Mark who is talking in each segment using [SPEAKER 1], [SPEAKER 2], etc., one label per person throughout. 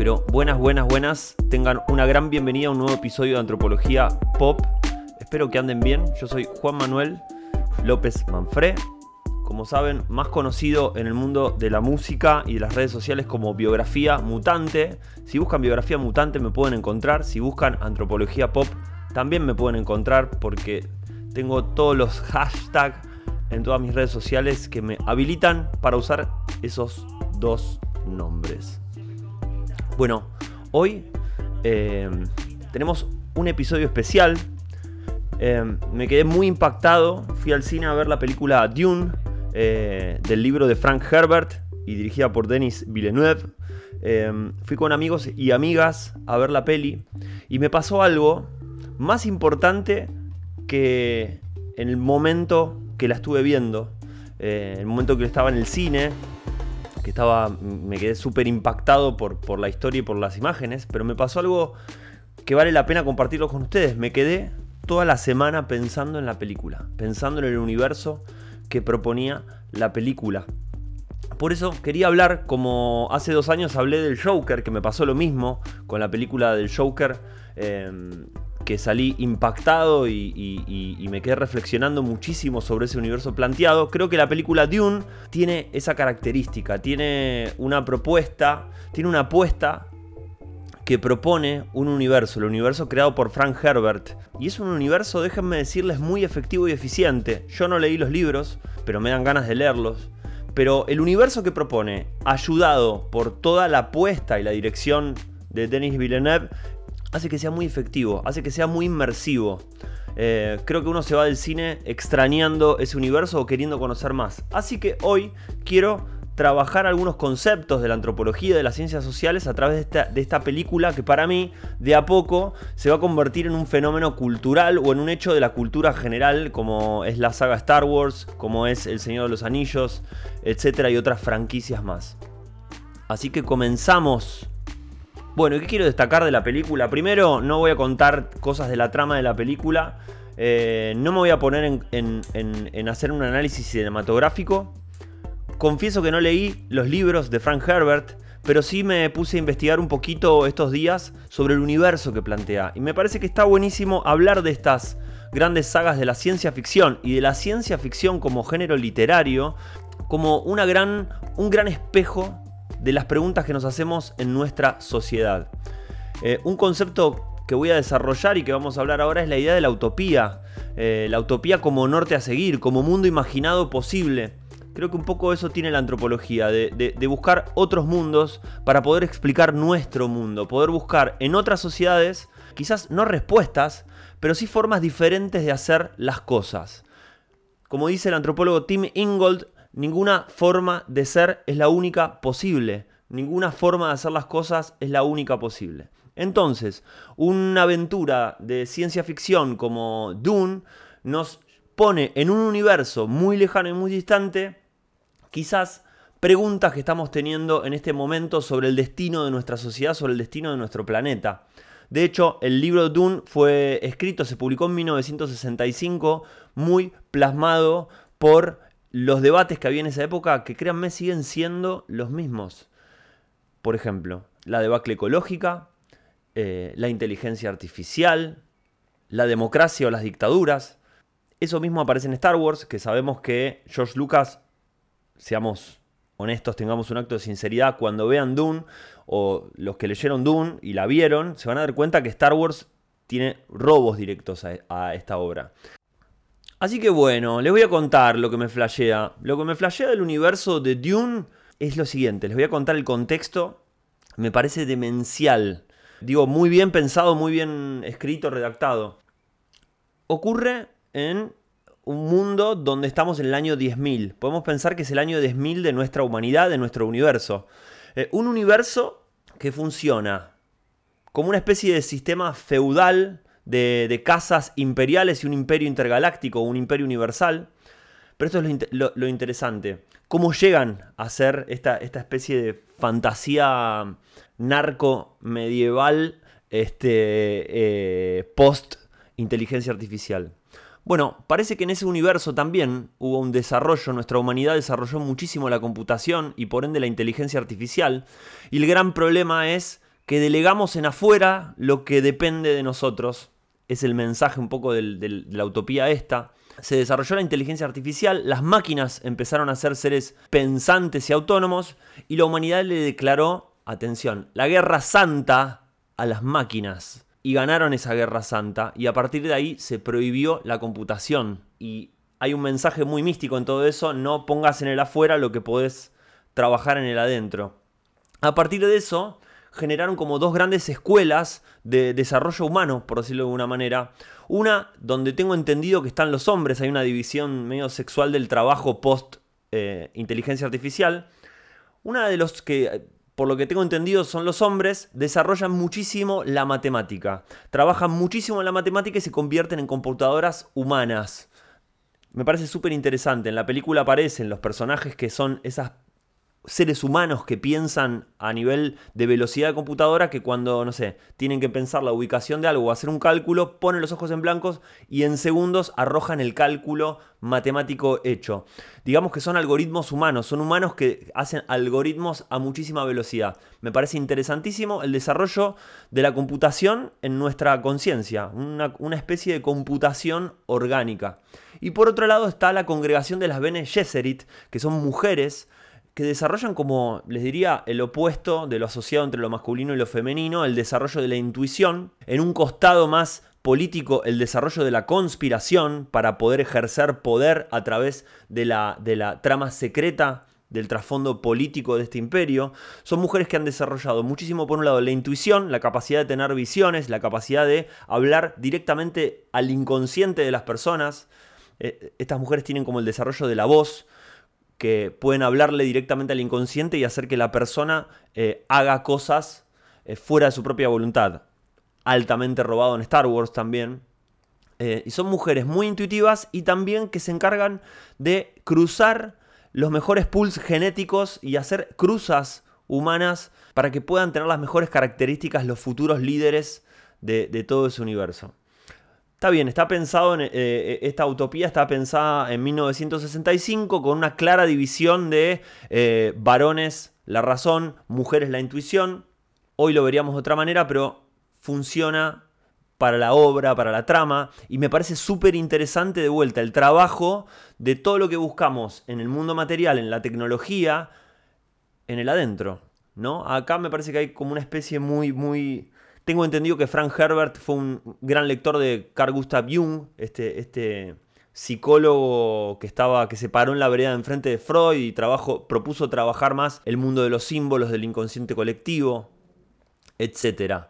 [SPEAKER 1] pero buenas, buenas, buenas. Tengan una gran bienvenida a un nuevo episodio de Antropología Pop. Espero que anden bien. Yo soy Juan Manuel López Manfré. Como saben, más conocido en el mundo de la música y de las redes sociales como Biografía Mutante. Si buscan Biografía Mutante me pueden encontrar. Si buscan Antropología Pop también me pueden encontrar porque tengo todos los hashtags en todas mis redes sociales que me habilitan para usar esos dos nombres. Bueno, hoy eh, tenemos un episodio especial. Eh, me quedé muy impactado. Fui al cine a ver la película Dune eh, del libro de Frank Herbert y dirigida por Denis Villeneuve. fui con amigos y amigas a ver la peli y me pasó algo más importante que en el momento que la estuve viendo, en el momento que estaba en el cine, estaba, me quedé súper impactado por, por la historia y por las imágenes, pero me pasó algo que vale la pena compartirlo con ustedes. Me quedé toda la semana pensando en la película, pensando en el universo que proponía la película. Por eso quería hablar, como hace dos años hablé del Joker, que me pasó lo mismo con la película del Joker. Em, que salí impactado y, me quedé reflexionando muchísimo sobre ese universo planteado. Creo que la película Dune tiene esa característica, tiene una propuesta, tiene una apuesta que propone un universo, el universo creado por Frank Herbert. Y es un universo, déjenme decirles, muy efectivo y eficiente. Yo no leí los libros, pero me dan ganas de leerlos. Pero el universo que propone, ayudado por toda la apuesta y la dirección de Denis Villeneuve, hace que sea muy efectivo, hace que sea muy inmersivo. Eh, creo que uno se va del cine extrañando ese universo o queriendo conocer más. Así que hoy quiero trabajar algunos conceptos de la antropología de las ciencias sociales a través de esta, de esta, película que para mí de a poco se va a convertir en un fenómeno cultural o en un hecho de la cultura general como es la saga Star Wars, como es El Señor de los Anillos, etcétera y otras franquicias más. Así que comenzamos bueno, ¿qué quiero destacar de la película? Primero, no voy a contar cosas de la trama de la película. Eh, no me voy a poner en, hacer un análisis cinematográfico. Confieso que no leí los libros de Frank Herbert, pero sí me puse a investigar un poquito estos días sobre el universo que plantea. Y me parece que está buenísimo hablar de estas grandes sagas de la ciencia ficción y de la ciencia ficción como género literario, como una gran, un gran espejo de las preguntas que nos hacemos en nuestra sociedad. Eh, un concepto que voy a desarrollar y que vamos a hablar ahora es la idea de la utopía. Eh, la utopía como norte a seguir, como mundo imaginado posible. Creo que un poco eso tiene la antropología, de, de, buscar otros mundos para poder explicar nuestro mundo, poder buscar en otras sociedades, quizás no respuestas, pero sí formas diferentes de hacer las cosas. Como dice el antropólogo Tim Ingold, Ninguna forma de ser es la única posible. Ninguna forma de hacer las cosas es la única posible. Entonces, una aventura de ciencia ficción como Dune nos pone en un universo muy lejano y muy distante, quizás preguntas que estamos teniendo en este momento sobre el destino de nuestra sociedad, sobre el destino de nuestro planeta. De hecho, el libro Dune fue escrito, se publicó en 1965, muy plasmado por los debates que había en esa época, que créanme, siguen siendo los mismos. Por ejemplo, la debacle ecológica, eh, la inteligencia artificial, la democracia o las dictaduras. Eso mismo aparece en Star Wars, que sabemos que George Lucas, seamos honestos, tengamos un acto de sinceridad, cuando vean Dune, o los que leyeron Dune y la vieron, se van a dar cuenta que Star Wars tiene robos directos a esta obra. Así que bueno, les voy a contar lo que me flashea. Lo que me flashea del universo de Dune es lo siguiente. Les voy a contar el contexto. Me parece demencial. Digo, muy bien pensado, muy bien escrito, redactado. Ocurre en un mundo donde estamos en el año 10.000. Podemos pensar que es el año 10.000 de nuestra humanidad, de nuestro universo. Eh, un universo que funciona como una especie de sistema feudal de, casas imperiales y un imperio intergaláctico, un imperio universal. Pero esto es lo, interesante. ¿Cómo llegan a ser esta, especie de fantasía narco medieval este, eh, post inteligencia artificial? Bueno, parece que en ese universo también hubo un desarrollo, nuestra humanidad desarrolló muchísimo la computación y por ende la inteligencia artificial, y el gran problema es que delegamos en afuera lo que depende de nosotros. Es el mensaje un poco de la utopía esta. Se desarrolló la inteligencia artificial, las máquinas empezaron a ser seres pensantes y autónomos y la humanidad le declaró, atención, la guerra santa a las máquinas. Y ganaron esa guerra santa y a partir de ahí se prohibió la computación. Y hay un mensaje muy místico en todo eso, no pongas en el afuera lo que podés trabajar en el adentro. A partir de eso, generaron como dos grandes escuelas de desarrollo humano, por decirlo de alguna manera. Una donde tengo entendido que están los hombres, hay una división medio sexual del trabajo post eh, inteligencia artificial. Una de los que, por lo que tengo entendido, son los hombres, desarrollan muchísimo la matemática. Trabajan muchísimo en la matemática y se convierten en computadoras humanas. Me parece súper interesante. En la película aparecen los personajes que son esas seres humanos que piensan a nivel de velocidad de computadora que cuando, no sé, tienen que pensar la ubicación de algo o hacer un cálculo, ponen los ojos en blancos y en segundos arrojan el cálculo matemático hecho. Digamos que son algoritmos humanos, son humanos que hacen algoritmos a muchísima velocidad. Me parece interesantísimo el desarrollo de la computación en nuestra conciencia, una, especie de computación orgánica. Y por otro lado está la congregación de las Bene Gesserit, que son mujeres que desarrollan como, les diría, el opuesto de lo asociado entre lo masculino y lo femenino, el desarrollo de la intuición, en un costado más político el desarrollo de la conspiración para poder ejercer poder a través de la, de la trama secreta del trasfondo político de este imperio, son mujeres que han desarrollado muchísimo, por un lado, la intuición, la capacidad de tener visiones, la capacidad de hablar directamente al inconsciente de las personas. Eh, estas mujeres tienen como el desarrollo de la voz, que pueden hablarle directamente al inconsciente y hacer que la persona eh, haga cosas eh, fuera de su propia voluntad. Altamente robado en Star Wars también. Eh, y son mujeres muy intuitivas y también que se encargan de cruzar los mejores pools genéticos y hacer cruzas humanas para que puedan tener las mejores características los futuros líderes de todo ese universo. Está bien, está pensado en. Eh, eh, esta utopía está pensada en 1965 con una clara división de eh, varones la razón, mujeres la intuición. Hoy lo veríamos de otra manera, pero funciona para la obra, para la trama, y me parece súper interesante de vuelta el trabajo de todo lo que buscamos en el mundo material, en la tecnología, en el adentro. ¿no? Acá me parece que hay como una especie muy, muy tengo entendido que Frank Herbert fue un gran lector de Carl Gustav Jung, este, este psicólogo que estaba que se paró en la vereda enfrente de Freud y propuso trabajar más el mundo de los símbolos del inconsciente colectivo, etc.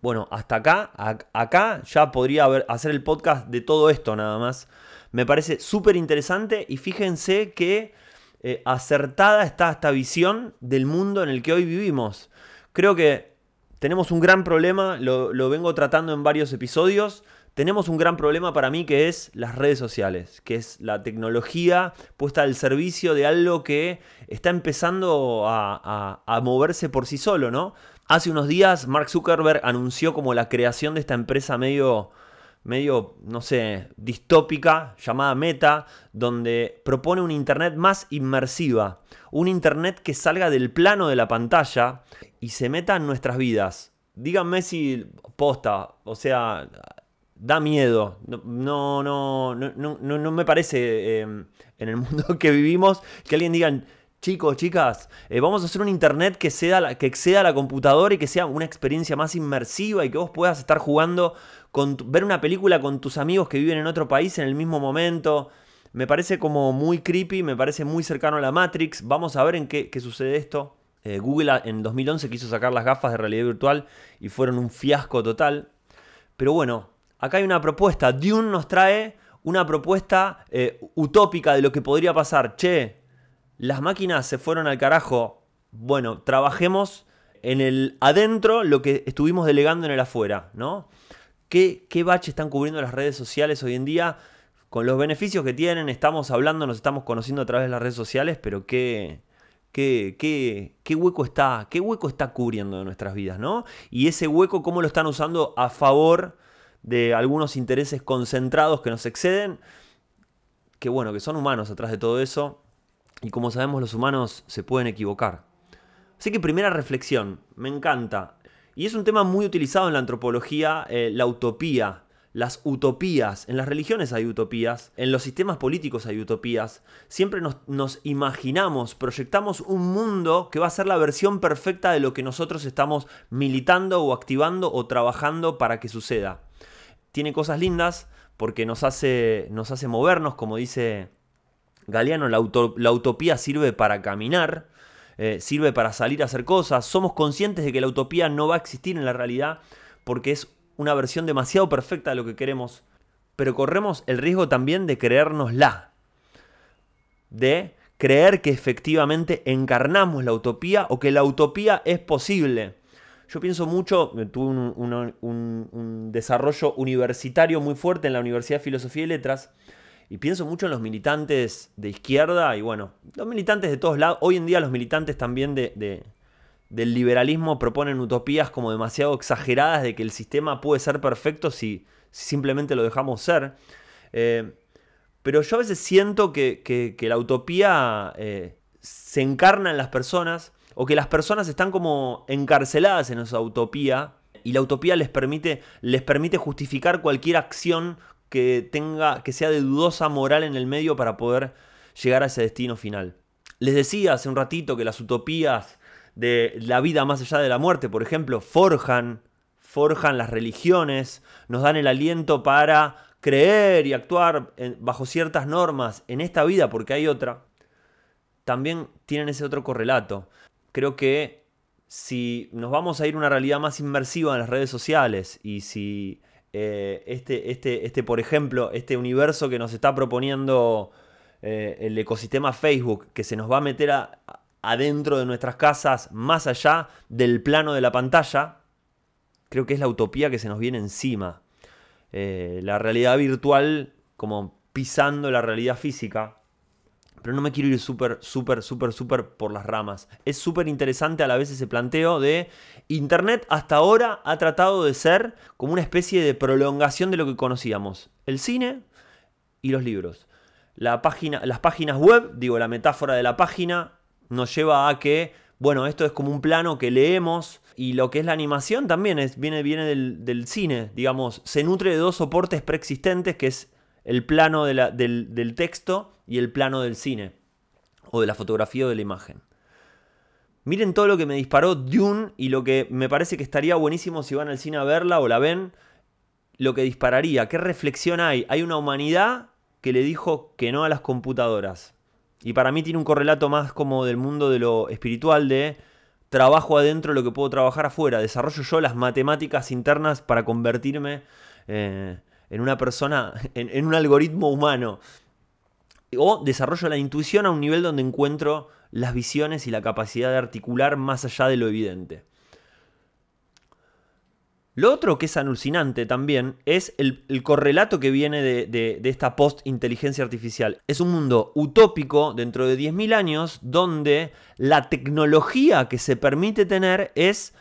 [SPEAKER 1] Bueno, hasta acá, acá ya podría hacer el podcast de todo esto nada más. Me parece súper interesante y fíjense que eh, acertada está esta visión del mundo en el que hoy vivimos. Creo que tenemos un gran problema, lo, vengo tratando en varios episodios. Tenemos un gran problema para mí que es las redes sociales, que es la tecnología puesta al servicio de algo que está empezando a, moverse por sí solo, ¿no? Hace unos días Mark Zuckerberg anunció como la creación de esta empresa medio, medio, no sé, distópica llamada Meta, donde propone un Internet más inmersiva, un Internet que salga del plano de la pantalla y se meta en nuestras vidas. Díganme si posta, o sea, da miedo. No, no, no, no, no me parece em, en el mundo que vivimos que alguien diga, chicos, chicas, eh, vamos a hacer un internet que, sea, que exceda la computadora y que sea una experiencia más inmersiva y que vos puedas estar jugando, ver una película con tus amigos que viven en otro país en el mismo momento. Me parece como muy creepy, me parece muy cercano a la Matrix. Vamos a ver en qué, qué sucede esto. Eh, Google en 2011 quiso sacar las gafas de realidad virtual y fueron un fiasco total. Pero bueno, acá hay una propuesta. Dune nos trae una propuesta eh, utópica de lo que podría pasar. Che, las máquinas se fueron al carajo. Bueno, trabajemos en el adentro lo que estuvimos delegando en el afuera, ¿no? ¿Qué, qué bache están cubriendo las redes sociales hoy en día? Con los beneficios que tienen, estamos hablando, nos estamos conociendo a través de las redes sociales, pero qué, qué, qué, hueco está, qué hueco está cubriendo de nuestras vidas, ¿no? Y ese hueco, cómo lo están usando a favor de algunos intereses concentrados que nos exceden, que bueno, que son humanos atrás de todo eso, y como sabemos los humanos se pueden equivocar. Así que primera reflexión, me encanta. Y es un tema muy utilizado en la antropología, eh, la utopía, las utopías. En las religiones hay utopías, en los sistemas políticos hay utopías. Siempre nos, imaginamos, proyectamos un mundo que va a ser la versión perfecta de lo que nosotros estamos militando o activando o trabajando para que suceda. Tiene cosas lindas porque nos hace, nos hace movernos, como dice Galeano, la, utopía sirve para caminar. Eh, sirve para salir a hacer cosas. Somos conscientes de que la utopía no va a existir en la realidad porque es una versión demasiado perfecta de lo que queremos, pero corremos el riesgo también de creérnosla, de creer que efectivamente encarnamos la utopía o que la utopía es posible. Yo pienso mucho, tuve un, desarrollo universitario muy fuerte en la Universidad de Filosofía y Letras, y pienso mucho en los militantes de izquierda y bueno, los militantes de todos lados, hoy en día los militantes también de, del liberalismo proponen utopías como demasiado exageradas de que el sistema puede ser perfecto si, simplemente lo dejamos ser. Eh, pero yo a veces siento que, la utopía eh, se encarna en las personas o que las personas están como encarceladas en esa utopía y la utopía les permite, les permite justificar cualquier acción que tenga que sea de dudosa moral en el medio para poder llegar a ese destino final. Les decía hace un ratito que las utopías de la vida más allá de la muerte, por ejemplo, forjan, forjan las religiones, nos dan el aliento para creer y actuar bajo ciertas normas en esta vida porque hay otra, también tienen ese otro correlato. Creo que si nos vamos a ir a una realidad más inmersiva en las redes sociales y si eh, este, este, este, por ejemplo, este universo que nos está proponiendo eh, el ecosistema Facebook, que se nos va a meter a, adentro de nuestras casas, más allá del plano de la pantalla, creo que es la utopía que se nos viene encima. Eh, la realidad virtual como pisando la realidad física. Pero no me quiero ir súper, súper, súper, súper por las ramas. Es súper interesante a la vez ese planteo de Internet hasta ahora ha tratado de ser como una especie de prolongación de lo que conocíamos. El cine y los libros. La página, las páginas web, digo, la metáfora de la página, nos lleva a que, bueno, esto es como un plano que leemos y lo que es la animación también es, viene, viene del, cine, digamos, se nutre de dos soportes preexistentes que es el plano del, del texto y el plano del cine o de la fotografía o de la imagen. Miren todo lo que me disparó Dune y lo que me parece que estaría buenísimo si van al cine a verla o la ven, lo que dispararía, qué reflexión hay. Hay una humanidad que le dijo que no a las computadoras. Y para mí tiene un correlato más como del mundo de lo espiritual, de trabajo adentro lo que puedo trabajar afuera, desarrollo yo las matemáticas internas para convertirme eh, en una persona, en, un algoritmo humano. O desarrollo la intuición a un nivel donde encuentro las visiones y la capacidad de articular más allá de lo evidente. Lo otro que es alucinante también es el, correlato que viene de, esta post-inteligencia artificial. Es un mundo utópico dentro de 10.000 años donde la tecnología que se permite tener es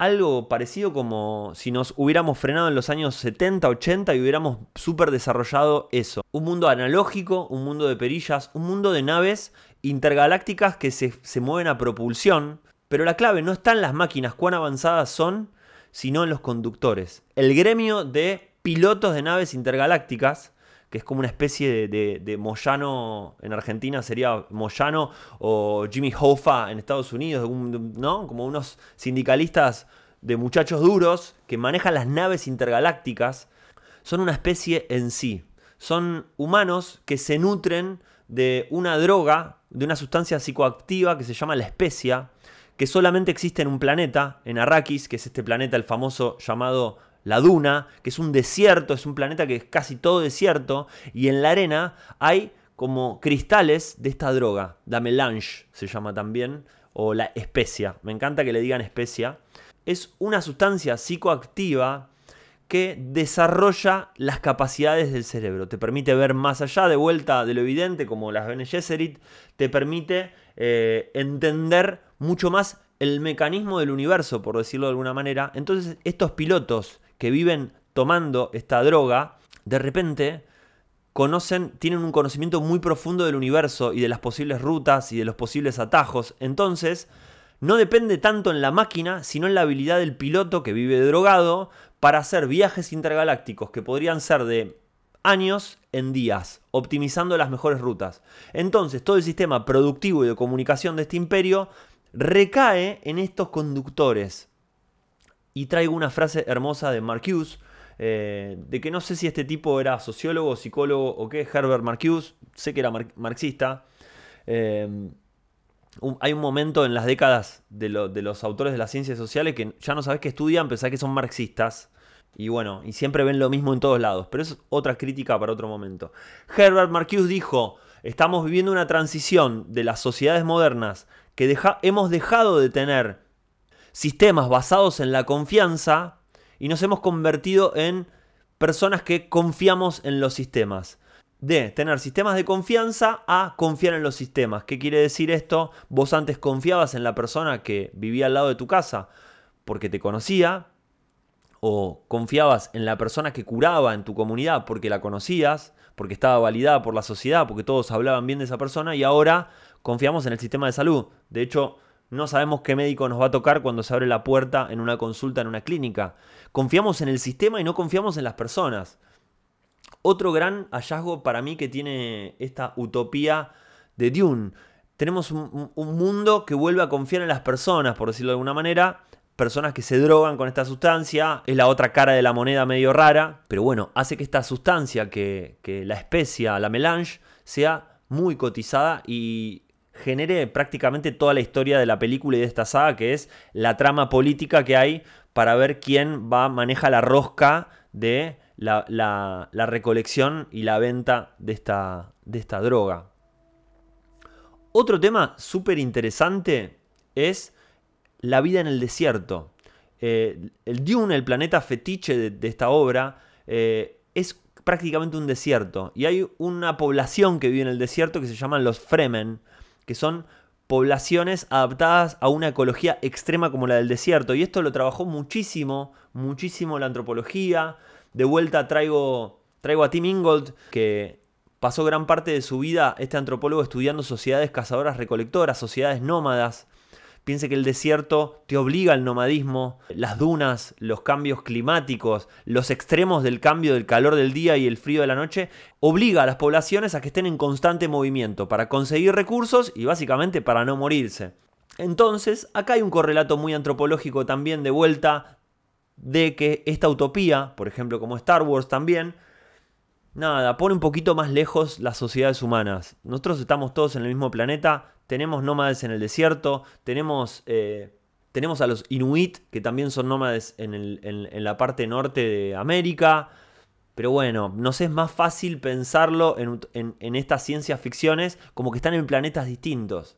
[SPEAKER 1] algo parecido como si nos hubiéramos frenado en los años 70, 80 y hubiéramos súper desarrollado eso. Un mundo analógico, un mundo de perillas, un mundo de naves intergalácticas que se, se mueven a propulsión. Pero la clave no está en las máquinas, cuán avanzadas son, sino en los conductores. El gremio de pilotos de naves intergalácticas, que es como una especie de, Moyano en Argentina, sería Moyano o Jimmy Hoffa en Estados Unidos, ¿no? Como unos sindicalistas de muchachos duros que manejan las naves intergalácticas, son una especie en sí. Son humanos que se nutren de una droga, de una sustancia psicoactiva que se llama la especia, que solamente existe en un planeta, en Arrakis, que es este planeta el famoso llamado la Duna, que es un desierto, es un planeta que es casi todo desierto, y en la arena hay como cristales de esta droga, la melange se llama también, o la especia, me encanta que le digan especia, es una sustancia psicoactiva que desarrolla las capacidades del cerebro. Te permite ver más allá, de vuelta de lo evidente, como las Bene Gesserit, te permite eh, entender mucho más el mecanismo del universo, por decirlo de alguna manera. Entonces estos pilotos que viven tomando esta droga, de repente conocen, tienen un conocimiento muy profundo del universo y de las posibles rutas y de los posibles atajos. Entonces no depende tanto en la máquina, sino en la habilidad del piloto que vive drogado para hacer viajes intergalácticos que podrían ser de años en días, optimizando las mejores rutas. Entonces, todo el sistema productivo y de comunicación de este imperio recae en estos conductores. Y traigo una frase hermosa de Marcuse, eh, de que no sé si este tipo era sociólogo, psicólogo o qué, Herbert Marcuse, sé que era marxista. Eh, hay un momento en las décadas de, los autores de las ciencias sociales que ya no sabes qué estudian, pensás que son marxistas. Y bueno, y siempre ven lo mismo en todos lados. Pero es otra crítica para otro momento. Herbert Marcuse dijo, estamos viviendo una transición de las sociedades modernas que hemos dejado de tener sistemas basados en la confianza y nos hemos convertido en personas que confiamos en los sistemas de tener sistemas de confianza a confiar en los sistemas. ¿Qué quiere decir esto? Vos antes confiabas en la persona que vivía al lado de tu casa porque te conocía, o confiabas en la persona que curaba en tu comunidad porque la conocías, porque estaba validada por la sociedad, porque todos hablaban bien de esa persona, y ahora confiamos en el sistema de salud. De hecho, no sabemos qué médico nos va a tocar cuando se abre la puerta en una consulta en una clínica. Confiamos en el sistema y no confiamos en las personas. Otro gran hallazgo para mí que tiene esta utopía de Dune. Tenemos un, mundo que vuelve a confiar en las personas, por decirlo de alguna manera, personas que se drogan con esta sustancia, es la otra cara de la moneda medio rara, pero bueno, hace que esta sustancia, que, que, la especia, la melange, sea muy cotizada y genere prácticamente toda la historia de la película y de esta saga, que es la trama política que hay para ver quién va, maneja la rosca de la, recolección y la venta de esta, de esta droga. Otro tema súper interesante es la vida en el desierto. Eh, el Dune, el planeta fetiche de, esta obra, eh, es prácticamente un desierto. Y hay una población que vive en el desierto que se llaman los Fremen, que son poblaciones adaptadas a una ecología extrema como la del desierto. Y esto lo trabajó muchísimo, muchísimo la antropología, de vuelta traigo, traigo a Tim Ingold, que pasó gran parte de su vida, este antropólogo, estudiando sociedades cazadoras recolectoras, sociedades nómadas. Piense que el desierto te obliga al nomadismo, las dunas, los cambios climáticos, los extremos del cambio del calor del día y el frío de la noche, obliga a las poblaciones a que estén en constante movimiento para conseguir recursos y básicamente para no morirse. Entonces, acá hay un correlato muy antropológico también de vuelta de que esta utopía, por ejemplo como Star Wars también, nada, pone un poquito más lejos las sociedades humanas. Nosotros estamos todos en el mismo planeta, tenemos nómades en el desierto, tenemos, eh, tenemos a los Inuit, que también son nómades en, la parte norte de América. Pero bueno, nos es más fácil pensarlo en, en estas ciencias ficciones como que están en planetas distintos.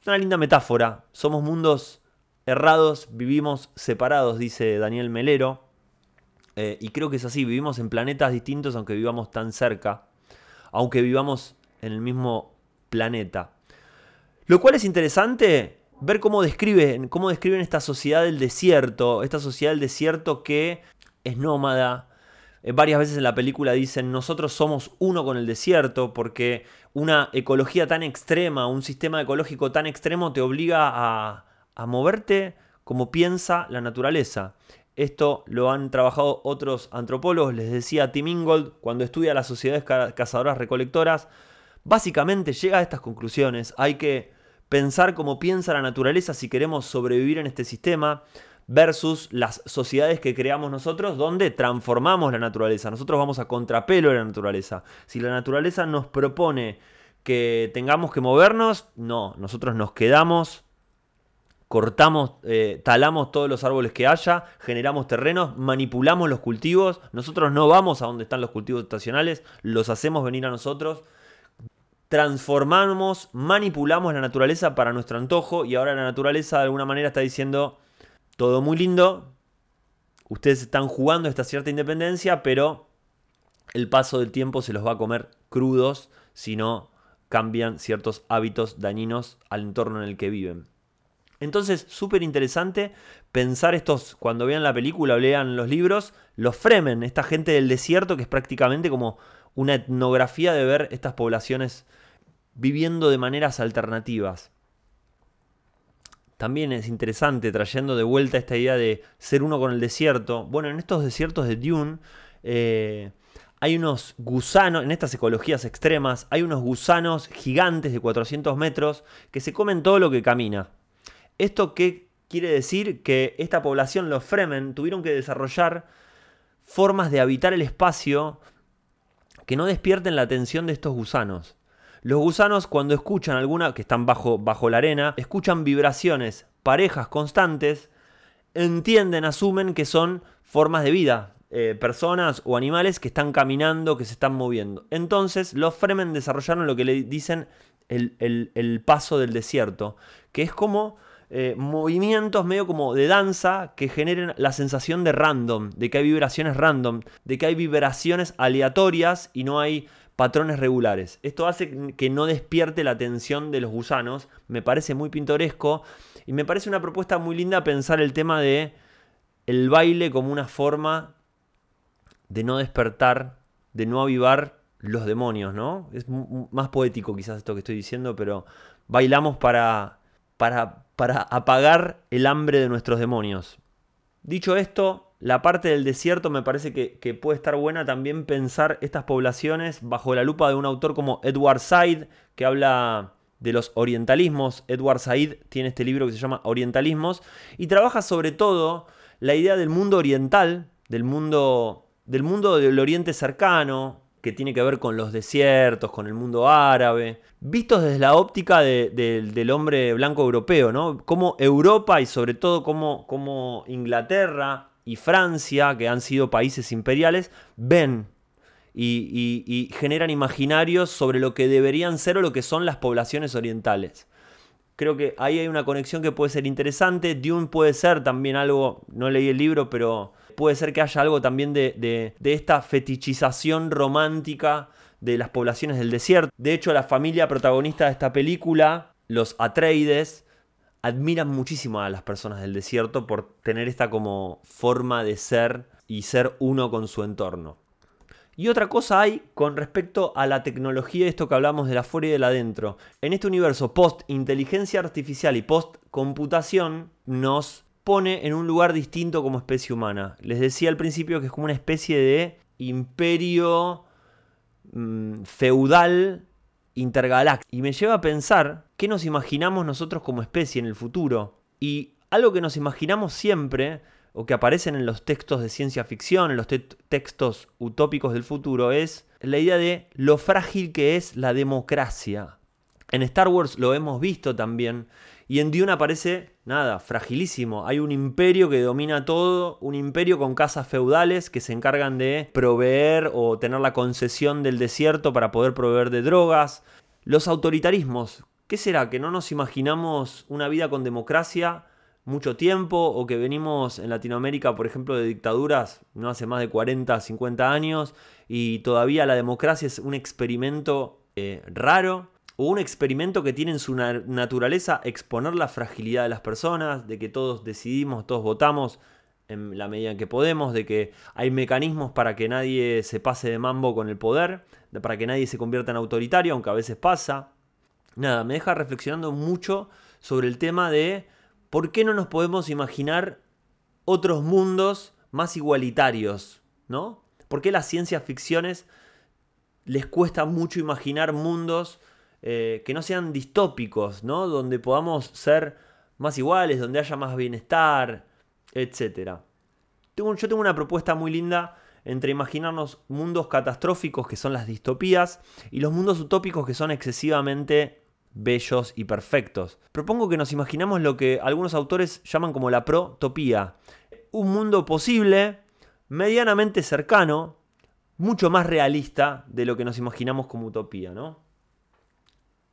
[SPEAKER 1] Es una linda metáfora. Somos mundos errados, vivimos separados, dice Daniel Melero. Eh, y creo que es así, vivimos en planetas distintos aunque vivamos tan cerca, aunque vivamos en el mismo planeta. Lo cual es interesante ver cómo describen, cómo describen esta sociedad del desierto, esta sociedad del desierto que es nómada. Eh, varias veces en la película dicen, nosotros somos uno con el desierto, porque una ecología tan extrema, un sistema ecológico tan extremo te obliga a, a moverte como piensa la naturaleza. Esto lo han trabajado otros antropólogos, les decía Tim Ingold, cuando estudia las sociedades cazadoras recolectoras, básicamente llega a estas conclusiones. Hay que pensar cómo piensa la naturaleza si queremos sobrevivir en este sistema versus las sociedades que creamos nosotros donde transformamos la naturaleza. Nosotros vamos a contrapelo de la naturaleza. Si la naturaleza nos propone que tengamos que movernos, no, nosotros nos quedamos cortamos, eh, talamos todos los árboles que haya, generamos terrenos, manipulamos los cultivos, nosotros no vamos a donde están los cultivos estacionales, los hacemos venir a nosotros, transformamos, manipulamos la naturaleza para nuestro antojo y ahora la naturaleza de alguna manera está diciendo todo muy lindo, ustedes están jugando esta cierta independencia, pero el paso del tiempo se los va a comer crudos si no cambian ciertos hábitos dañinos al entorno en el que viven. Entonces, súper interesante pensar estos, cuando vean la película o lean los libros, los Fremen, esta gente del desierto que es prácticamente como una etnografía de ver estas poblaciones viviendo de maneras alternativas. también es interesante trayendo de vuelta esta idea de ser uno con el desierto. Bueno, en estos desiertos de Dune eh, hay unos gusanos, en estas ecologías extremas, hay unos gusanos gigantes de 400 metros que se comen todo lo que camina. ¿Esto qué quiere decir? Que esta población, los Fremen, tuvieron que desarrollar formas de habitar el espacio que no despierten la atención de estos gusanos. Los gusanos cuando escuchan alguna, que están bajo, bajo la arena, escuchan vibraciones, parejas constantes, entienden, asumen que son formas de vida, eh, personas o animales que están caminando, que se están moviendo. Entonces los Fremen desarrollaron lo que le dicen el, el paso del desierto, que es como eh, movimientos medio como de danza que generen la sensación de random, de que hay vibraciones random, de que hay vibraciones aleatorias y no hay patrones regulares. Esto hace que no despierte la atención de los gusanos, me parece muy pintoresco y me parece una propuesta muy linda pensar el tema de el baile como una forma de no despertar, de no avivar los demonios, ¿no? Es más poético quizás esto que estoy diciendo, pero bailamos para para, para apagar el hambre de nuestros demonios. Dicho esto, la parte del desierto me parece que, puede estar buena también pensar estas poblaciones bajo la lupa de un autor como Edward Said, que habla de los orientalismos. Edward Said tiene este libro que se llama Orientalismos y trabaja sobre todo la idea del mundo oriental, del mundo del mundo del Oriente cercano, que tiene que ver con los desiertos, con el mundo árabe, vistos desde la óptica del hombre blanco europeo, ¿no? Como Europa y sobre todo como, Inglaterra y Francia, que han sido países imperiales, ven y, y, generan imaginarios sobre lo que deberían ser o lo que son las poblaciones orientales. Creo que ahí hay una conexión que puede ser interesante. Dune puede ser también algo, no leí el libro, pero puede ser que haya algo también de, esta fetichización romántica de las poblaciones del desierto. De hecho, la familia protagonista de esta película, los Atreides, admiran muchísimo a las personas del desierto por tener esta como forma de ser y ser uno con su entorno. Y otra cosa hay con respecto a la tecnología, esto que hablamos de la fuera y del adentro. En este universo post inteligencia artificial y post computación nos pone en un lugar distinto como especie humana. Les decía al principio que es como una especie de imperio mm, feudal intergaláctico. Y me lleva a pensar qué nos imaginamos nosotros como especie en el futuro. Y algo que nos imaginamos siempre, o que aparecen en los textos de ciencia ficción, en los textos utópicos del futuro, es la idea de lo frágil que es la democracia. En Star Wars lo hemos visto también, y en Dune aparece, nada, fragilísimo. Hay un imperio que domina todo, un imperio con casas feudales que se encargan de proveer o tener la concesión del desierto para poder proveer de drogas. Los autoritarismos, ¿qué será? ¿Que no nos imaginamos una vida con democracia mucho tiempo o que venimos en Latinoamérica, por ejemplo, de dictaduras no hace más de 40, 50 años y todavía la democracia es un experimento eh, raro? O un experimento que tiene en su naturaleza exponer la fragilidad de las personas, de que todos decidimos, todos votamos en la medida en que podemos, de que hay mecanismos para que nadie se pase de mambo con el poder, para que nadie se convierta en autoritario, aunque a veces pasa. Nada, me deja reflexionando mucho sobre el tema de por qué no nos podemos imaginar otros mundos más igualitarios, ¿no? ¿Por qué las ciencias ficciones les cuesta mucho imaginar mundos eh, que no sean distópicos, ¿no? Donde podamos ser más iguales, donde haya más bienestar, etc. Tengo, yo tengo una propuesta muy linda entre imaginarnos mundos catastróficos que son las distopías y los mundos utópicos que son excesivamente bellos y perfectos. Propongo que nos imaginamos lo que algunos autores llaman como la protopía. Un mundo posible, medianamente cercano, mucho más realista de lo que nos imaginamos como utopía, ¿no?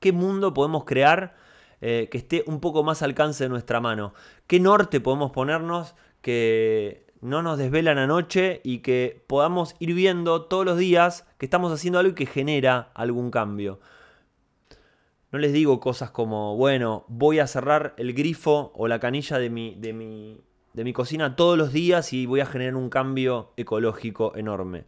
[SPEAKER 1] Qué mundo podemos crear eh, que esté un poco más al alcance de nuestra mano, qué norte podemos ponernos que no nos desvelan anoche y que podamos ir viendo todos los días que estamos haciendo algo y que genera algún cambio. No les digo cosas como, bueno, voy a cerrar el grifo o la canilla de mi, de mi, de mi cocina todos los días y voy a generar un cambio ecológico enorme.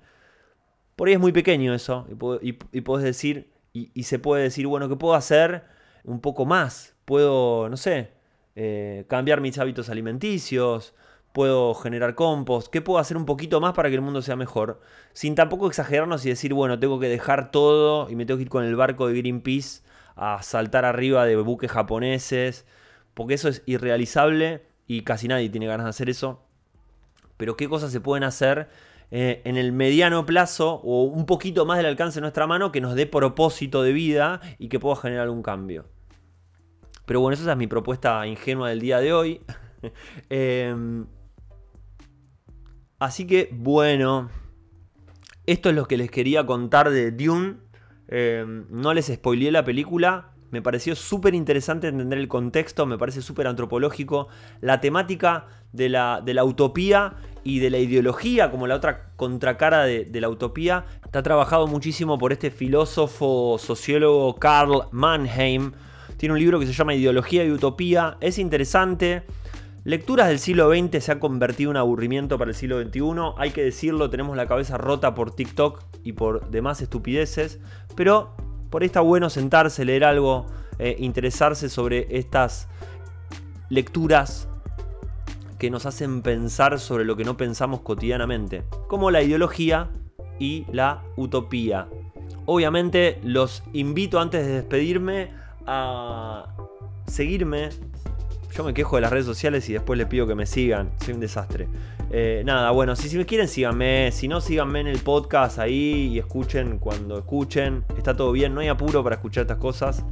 [SPEAKER 1] Por ahí es muy pequeño eso y, y, podés decir, y, se puede decir, bueno, ¿qué puedo hacer un poco más? Puedo, no sé, eh, cambiar mis hábitos alimenticios, puedo generar compost, qué puedo hacer un poquito más para que el mundo sea mejor, sin tampoco exagerarnos y decir, bueno, tengo que dejar todo y me tengo que ir con el barco de Greenpeace a saltar arriba de buques japoneses, porque eso es irrealizable y casi nadie tiene ganas de hacer eso. Pero qué cosas se pueden hacer eh, en el mediano plazo o un poquito más del alcance de nuestra mano que nos dé propósito de vida y que pueda generar un cambio. Pero bueno, esa es mi propuesta ingenua del día de hoy. Em, así que bueno, esto es lo que les quería contar de Dune. Em, no les spoileé la película. Me pareció súper interesante entender el contexto, me parece súper antropológico. La temática de la, de la, utopía y de la ideología, como la otra contracara de, la utopía, está trabajado muchísimo por este filósofo, sociólogo Karl Mannheim, tiene un libro que se llama Ideología y Utopía. Es interesante. Lecturas del siglo XX se han convertido en aburrimiento para el siglo XXI. Hay que decirlo, tenemos la cabeza rota por TikTok y por demás estupideces. Pero por ahí está bueno sentarse, leer algo, eh, interesarse sobre estas lecturas que nos hacen pensar sobre lo que no pensamos cotidianamente, como la ideología y la utopía. Obviamente los invito antes de despedirme a seguirme. Yo me quejo de las redes sociales y después les pido que me sigan. Soy un desastre. Eh, nada, bueno, si, si me quieren síganme. Si no, síganme en el podcast ahí y escuchen cuando escuchen. Está todo bien, no hay apuro para escuchar estas cosas.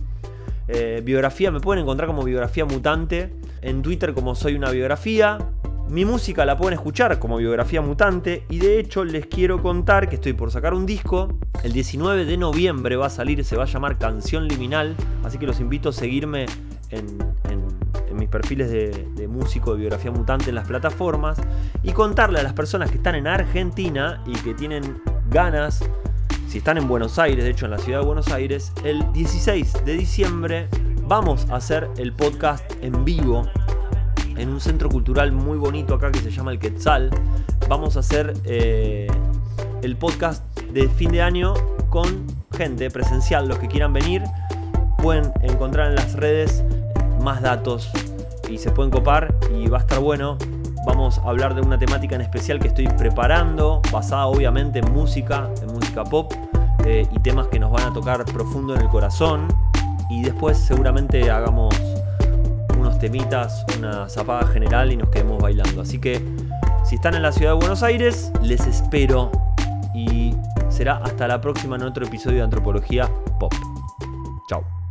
[SPEAKER 1] Eh, biografía, me pueden encontrar como biografía mutante. En Twitter como soy una biografía. Mi música la pueden escuchar como biografía mutante y de hecho les quiero contar que estoy por sacar un disco. El 19 de noviembre va a salir, se va a llamar Canción Liminal, así que los invito a seguirme en, mis perfiles de, músico de biografía mutante en las plataformas y contarle a las personas que están en Argentina y que tienen ganas, si están en Buenos Aires, de hecho en la ciudad de Buenos Aires, el 16 de diciembre vamos a hacer el podcast en vivo en un centro cultural muy bonito acá que se llama el Quetzal. Vamos a hacer eh, el podcast de fin de año con gente presencial. Los que quieran venir pueden encontrar en las redes más datos y se pueden copar y va a estar bueno. Vamos a hablar de una temática en especial que estoy preparando, basada obviamente en música, en música pop eh, y temas que nos van a tocar profundo en el corazón. Y después seguramente hagamos temitas, una zapada general y nos quedemos bailando. Así que si están en la ciudad de Buenos Aires, les espero y será hasta la próxima en otro episodio de Antropología Pop. Chao.